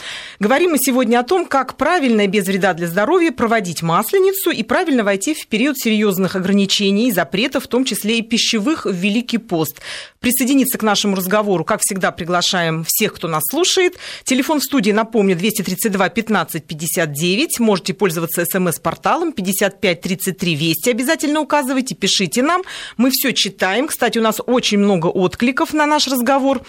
Говорим мы сегодня о том, как правильно и без вреда для здоровья проводить масленицу и правильно войти в период серьезных ограничений и запретов, в том числе и пищевых, в Великий пост. присоединиться к нашему разговору, как всегда, приглашаем всех, кто нас слушает. Телефон в студии, напомню, 232 15 59. Можете пользоваться смс-порталом 55 33 Вести. Обязательно указывайте, пишите нам. Мы все читаем. Кстати, у нас очень много откликов на наш разговор.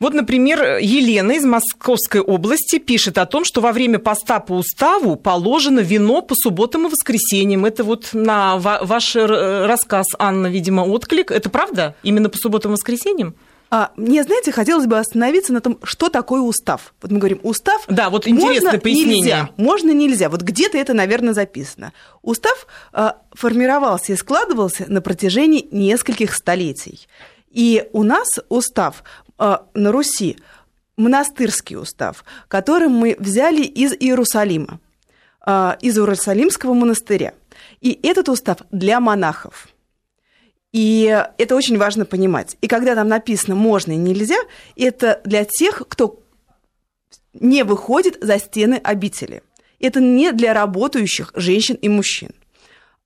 Вот, например, Елена из Московской области пишет о том, что во время поста по уставу положено вино по субботам и воскресеньям. Это вот на ваш рассказ, Анна, видимо, отклик. Это правда? Именно по субботам и воскресеньям? А, мне, знаете, хотелось бы остановиться на том, что такое устав. Вот мы говорим, устав... Да, вот интересное можно, пояснение. Нельзя, можно, нельзя. Вот где-то это, наверное, записано. Устав а, формировался и складывался на протяжении нескольких столетий. И у нас устав а, на Руси монастырский устав, который мы взяли из Иерусалима, а, из Иерусалимского монастыря. И этот устав для монахов. И это очень важно понимать. И когда там написано «можно» и «нельзя», это для тех, кто не выходит за стены обители. Это не для работающих женщин и мужчин.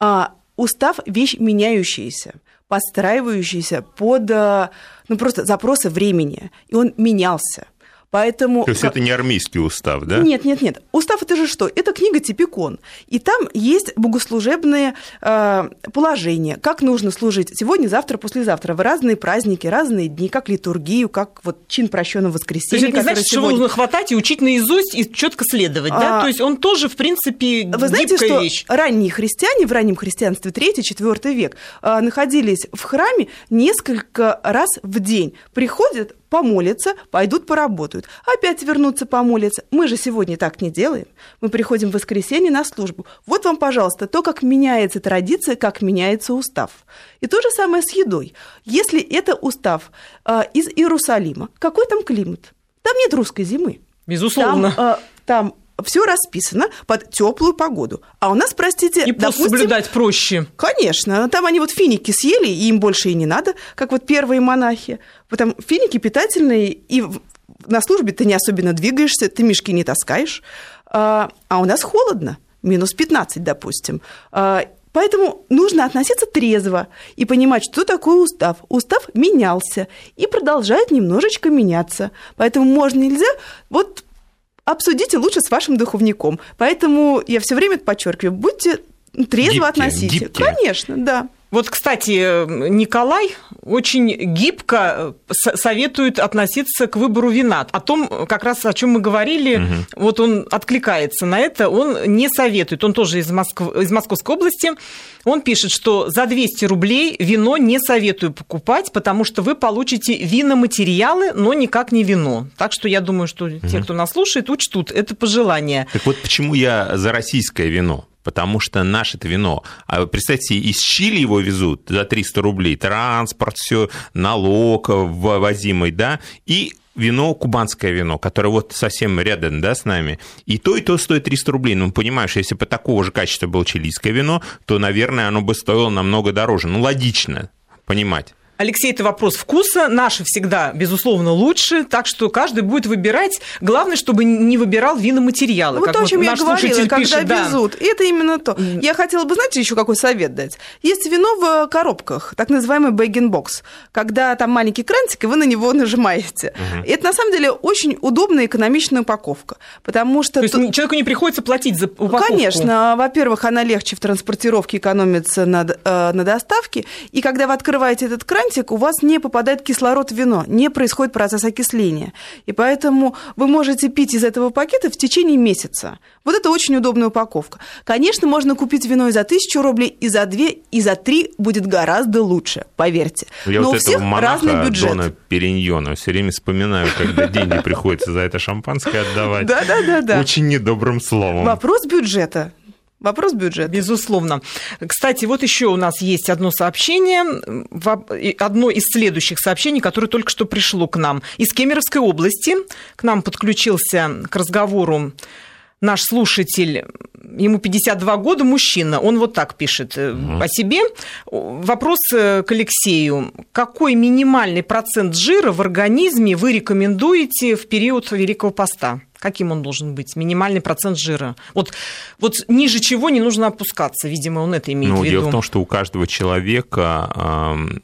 А устав – вещь меняющаяся подстраивающийся под э, ну, просто запросы времени. И он менялся. Поэтому... То есть это не армейский устав, да? Нет, нет, нет. Устав это же что? Это книга Типикон. И там есть богослужебные э, положения, как нужно служить сегодня, завтра, послезавтра, в разные праздники, разные дни, как литургию, как вот чин прощенного воскресенья. То есть это не значит, сегодня... что нужно хватать и учить наизусть и четко следовать, а... да? То есть он тоже, в принципе, Вы знаете, что вещь. ранние христиане в раннем христианстве, 3-4 век, э, находились в храме несколько раз в день. Приходят, помолятся, пойдут поработают, опять вернутся помолятся. Мы же сегодня так не делаем. Мы приходим в воскресенье на службу. Вот вам, пожалуйста, то, как меняется традиция, как меняется устав. И то же самое с едой. Если это устав э, из Иерусалима, какой там климат? Там нет русской зимы. Безусловно. Там, э, там все расписано под теплую погоду. А у нас, простите, и допустим, соблюдать проще. Конечно, там они вот финики съели, и им больше и не надо, как вот первые монахи. Потому финики питательные, и на службе ты не особенно двигаешься, ты мешки не таскаешь. А, а у нас холодно, минус 15, допустим. А, поэтому нужно относиться трезво и понимать, что такое устав. Устав менялся и продолжает немножечко меняться. Поэтому можно нельзя вот обсудите лучше с вашим духовником. Поэтому я все время подчеркиваю, будьте трезво гибкие, относитесь. Гибкие. Конечно, да. Вот, кстати, Николай очень гибко э, советует относиться к выбору вина. О том, как раз о чем мы говорили, угу. вот он откликается на это, он не советует. Он тоже из, Москв... из Московской области. Он пишет, что за 200 рублей вино не советую покупать, потому что вы получите виноматериалы, но никак не вино. Так что я думаю, что угу. те, кто нас слушает, учтут это пожелание. Так вот почему я за российское вино? Потому что наше это вино. А представьте, из Чили его везут за 300 рублей, транспорт, все, налог ввозимый, да, и вино, кубанское вино, которое вот совсем рядом, да, с нами. И то, и то стоит 300 рублей. Ну, понимаешь, если бы такого же качества было чилийское вино, то, наверное, оно бы стоило намного дороже. Ну, логично понимать. Алексей, это вопрос вкуса. Наши всегда, безусловно, лучше. Так что каждый будет выбирать. Главное, чтобы не выбирал виноматериалы. Вот то, о чем я говорила, когда пишет, везут. Да. Это именно то. Я хотела бы, знаете, еще какой совет дать. Есть вино в коробках, так называемый бэггин-бокс, когда там маленький крантик, и вы на него нажимаете. Угу. Это, на самом деле, очень удобная экономичная упаковка. Потому что... То есть тут... человеку не приходится платить за упаковку? Конечно. Во-первых, она легче в транспортировке, экономится на, э, на доставке. И когда вы открываете этот кран, антик, у вас не попадает кислород в вино, не происходит процесс окисления. И поэтому вы можете пить из этого пакета в течение месяца. Вот это очень удобная упаковка. Конечно, можно купить вино и за тысячу рублей, и за две, и за три будет гораздо лучше, поверьте. Я Но вот у всех разный бюджет. Дона Периньона все время вспоминаю, когда деньги приходится за это шампанское отдавать. Да, да, да, да. Очень недобрым словом. Вопрос бюджета. Вопрос бюджета. Безусловно. Кстати, вот еще у нас есть одно сообщение, одно из следующих сообщений, которое только что пришло к нам. Из Кемеровской области к нам подключился к разговору наш слушатель, ему 52 года, мужчина, он вот так пишет угу. о себе. Вопрос э, к Алексею. Какой минимальный процент жира в организме вы рекомендуете в период Великого Поста? Каким он должен быть? Минимальный процент жира. Вот, вот ниже чего не нужно опускаться, видимо, он это имеет ну, в виду. Дело в том, что у каждого человека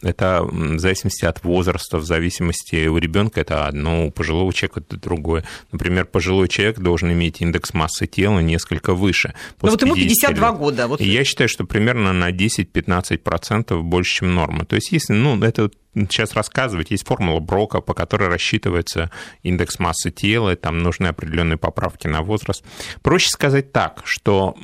э, это в зависимости от возраста, в зависимости у ребенка это одно, у пожилого человека это другое. Например, пожилой человек должен иметь индекс массы тела несколько выше. Ну вот ему 52 лет. года. Вот. И я считаю, что примерно на 10-15% больше, чем норма. То есть, если, ну, это сейчас рассказывать, есть формула Брока, по которой рассчитывается индекс массы тела, там нужны определенные поправки на возраст. Проще сказать так, что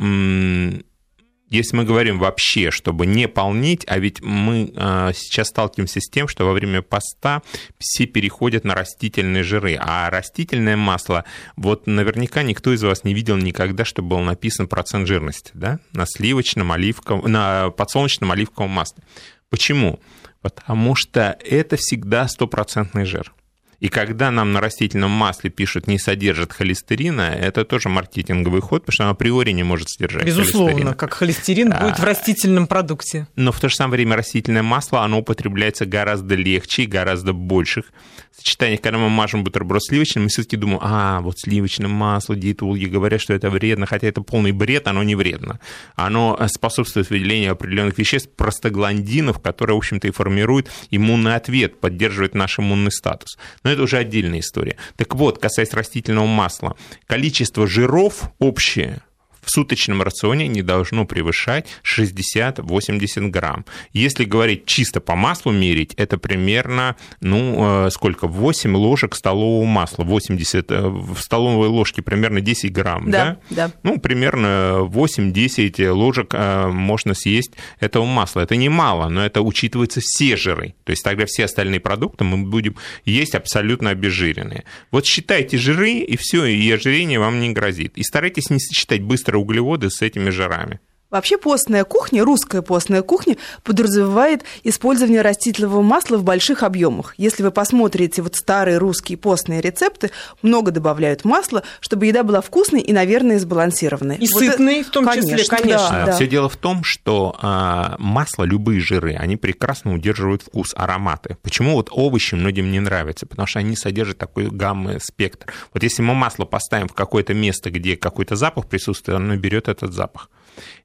если мы говорим вообще, чтобы не полнить, а ведь мы а, сейчас сталкиваемся с тем, что во время поста все переходят на растительные жиры, а растительное масло, вот наверняка никто из вас не видел никогда, чтобы был написан процент жирности, да, на сливочном, оливковом, на подсолнечном оливковом масле. Почему? Потому что это всегда стопроцентный жир. И когда нам на растительном масле пишут «не содержит холестерина», это тоже маркетинговый ход, потому что оно априори не может содержать Безусловно, как холестерин будет в растительном продукте. Но в то же самое время растительное масло, оно употребляется гораздо легче и гораздо больших сочетаниях. Когда мы мажем бутерброд сливочным, мы все-таки думаем, а, вот сливочное масло, диетологи говорят, что это вредно, хотя это полный бред, оно не вредно. Оно способствует выделению определенных веществ, простагландинов, которые, в общем-то, и формируют иммунный ответ, поддерживают наш иммунный статус. Но но это уже отдельная история. Так вот, касаясь растительного масла, количество жиров общее в суточном рационе не должно превышать 60-80 грамм. Если говорить чисто по маслу мерить, это примерно, ну, э, сколько, 8 ложек столового масла, 80, э, в столовой ложке примерно 10 грамм, да? Да, да. Ну, примерно 8-10 ложек э, можно съесть этого масла. Это немало, но это учитывается все жиры. То есть тогда все остальные продукты мы будем есть абсолютно обезжиренные. Вот считайте жиры, и все, и ожирение вам не грозит. И старайтесь не сочетать быстро углеводы с этими жирами. Вообще постная кухня, русская постная кухня подразумевает использование растительного масла в больших объемах. Если вы посмотрите вот старые русские постные рецепты, много добавляют масла, чтобы еда была вкусной и, наверное, сбалансированной. И вот сытной в том конечно, числе, конечно. Да, да. Все дело в том, что а, масло, любые жиры, они прекрасно удерживают вкус, ароматы. Почему вот овощи многим не нравятся? Потому что они содержат такой гаммы, спектр. Вот если мы масло поставим в какое-то место, где какой-то запах присутствует, оно берет этот запах.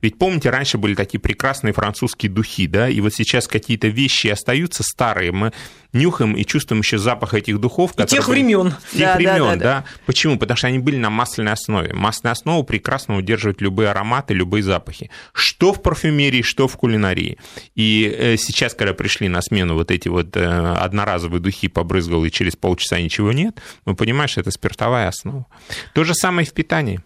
Ведь помните, раньше были такие прекрасные французские духи, да, и вот сейчас какие-то вещи остаются старые, мы нюхаем и чувствуем еще запах этих духов. И тех времен. Тех да, времен, да, да, да. Почему? Потому что они были на масляной основе. Масляная основа прекрасно удерживает любые ароматы, любые запахи. Что в парфюмерии, что в кулинарии. И э, сейчас, когда пришли на смену вот эти вот э, одноразовые духи, побрызгал, и через полчаса ничего нет, мы понимаем, что это спиртовая основа. То же самое и в питании.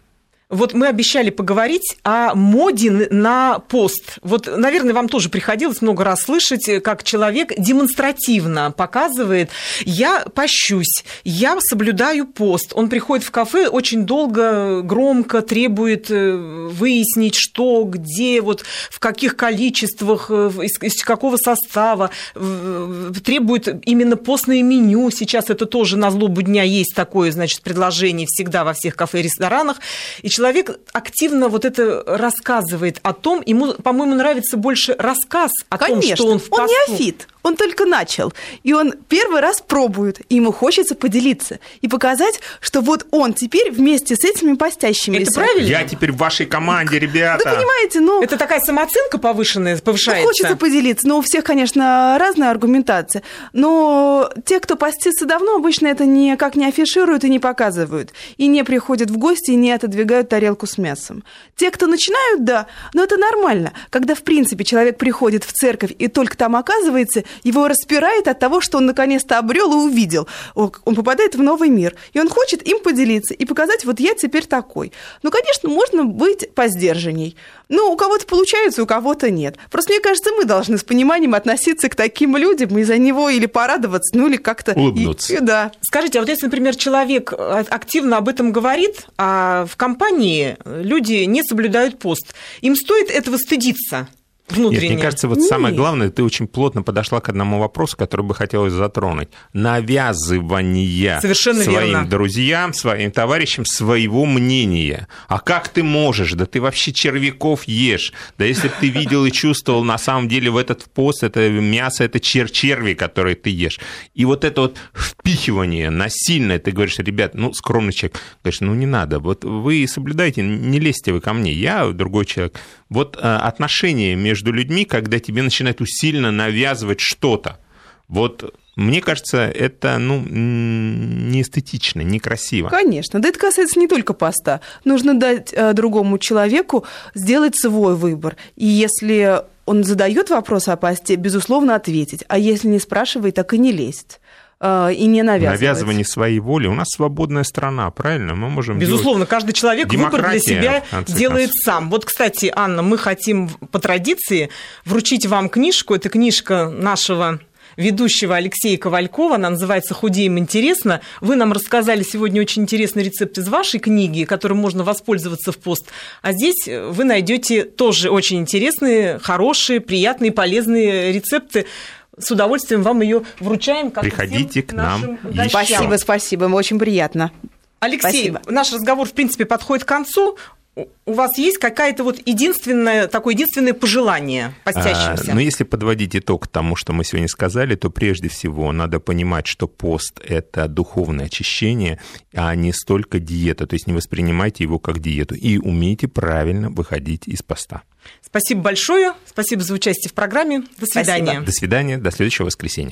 Вот мы обещали поговорить о моде на пост. Вот, наверное, вам тоже приходилось много раз слышать, как человек демонстративно показывает, я пощусь, я соблюдаю пост. Он приходит в кафе, очень долго, громко требует э, выяснить, что, где, вот в каких количествах, э, из, из какого состава, требует именно постное меню. Сейчас это тоже на злобу дня есть такое, значит, предложение всегда во всех кафе и ресторанах. И человек активно вот это рассказывает о том, ему, по-моему, нравится больше рассказ о Конечно, том, что он в посту. он неофит. Он только начал, и он первый раз пробует, и ему хочется поделиться и показать, что вот он теперь вместе с этими постящими. Это правильно? Я теперь в вашей команде, ребята. Да понимаете, ну... Это такая самооценка повышенная, повышается. Хочется поделиться, но у всех, конечно, разная аргументация. Но те, кто постится давно, обычно это никак не афишируют и не показывают. И не приходят в гости, и не отодвигают тарелку с мясом. Те, кто начинают, да, но это нормально. Когда, в принципе, человек приходит в церковь и только там оказывается, его распирает от того, что он наконец-то обрел и увидел. Он попадает в новый мир, и он хочет им поделиться и показать, вот я теперь такой. Ну, конечно, можно быть посдержанней. Ну, у кого-то получается, у кого-то нет. Просто мне кажется, мы должны с пониманием относиться к таким людям и за него или порадоваться, ну или как-то... Улыбнуться. И, да. Скажите, а вот если, например, человек активно об этом говорит, а в компании люди не соблюдают пост, им стоит этого стыдиться? Внутреннее. Нет, мне кажется, вот Нет. самое главное, ты очень плотно подошла к одному вопросу, который бы хотелось затронуть. Навязывание Совершенно своим верно. друзьям, своим товарищам своего мнения. А как ты можешь? Да ты вообще червяков ешь. Да если бы ты видел и чувствовал, на самом деле в этот пост это мясо, это чер черви, которые ты ешь. И вот это вот впихивание насильное, ты говоришь, ребят, ну, скромный человек, говоришь, ну, не надо, вот вы соблюдайте, не лезьте вы ко мне, я другой человек. Вот э, отношения между людьми, когда тебе начинают усиленно навязывать что-то, вот мне кажется, это ну, не эстетично, некрасиво. Конечно, да это касается не только поста. Нужно дать э, другому человеку сделать свой выбор. И если он задает вопрос о посте, безусловно, ответить. А если не спрашивает, так и не лезть. Э, и не навязывать. Навязывание своей воли. У нас свободная страна, правильно? Мы можем Безусловно, каждый человек выбор для себя делает концов. сам. Вот, кстати, Анна, мы хотим по традиции вручить вам книжку. Это книжка нашего ведущего Алексея Ковалькова. Она называется «Худеем интересно». Вы нам рассказали сегодня очень интересный рецепт из вашей книги, которым можно воспользоваться в пост. А здесь вы найдете тоже очень интересные, хорошие, приятные, полезные рецепты. С удовольствием вам ее вручаем. Как Приходите к нам. Спасибо, спасибо, очень приятно. Алексей, Спасибо. наш разговор, в принципе, подходит к концу. У- вас есть какое-то вот единственное, такое единственное пожелание постящимся? А, Но если подводить итог тому, что мы сегодня сказали, то прежде всего надо понимать, что пост – это духовное очищение, а не столько диета. То есть не воспринимайте его как диету. И умейте правильно выходить из поста. Спасибо большое. Спасибо за участие в программе. До Спасибо. свидания. До свидания, до следующего воскресенья.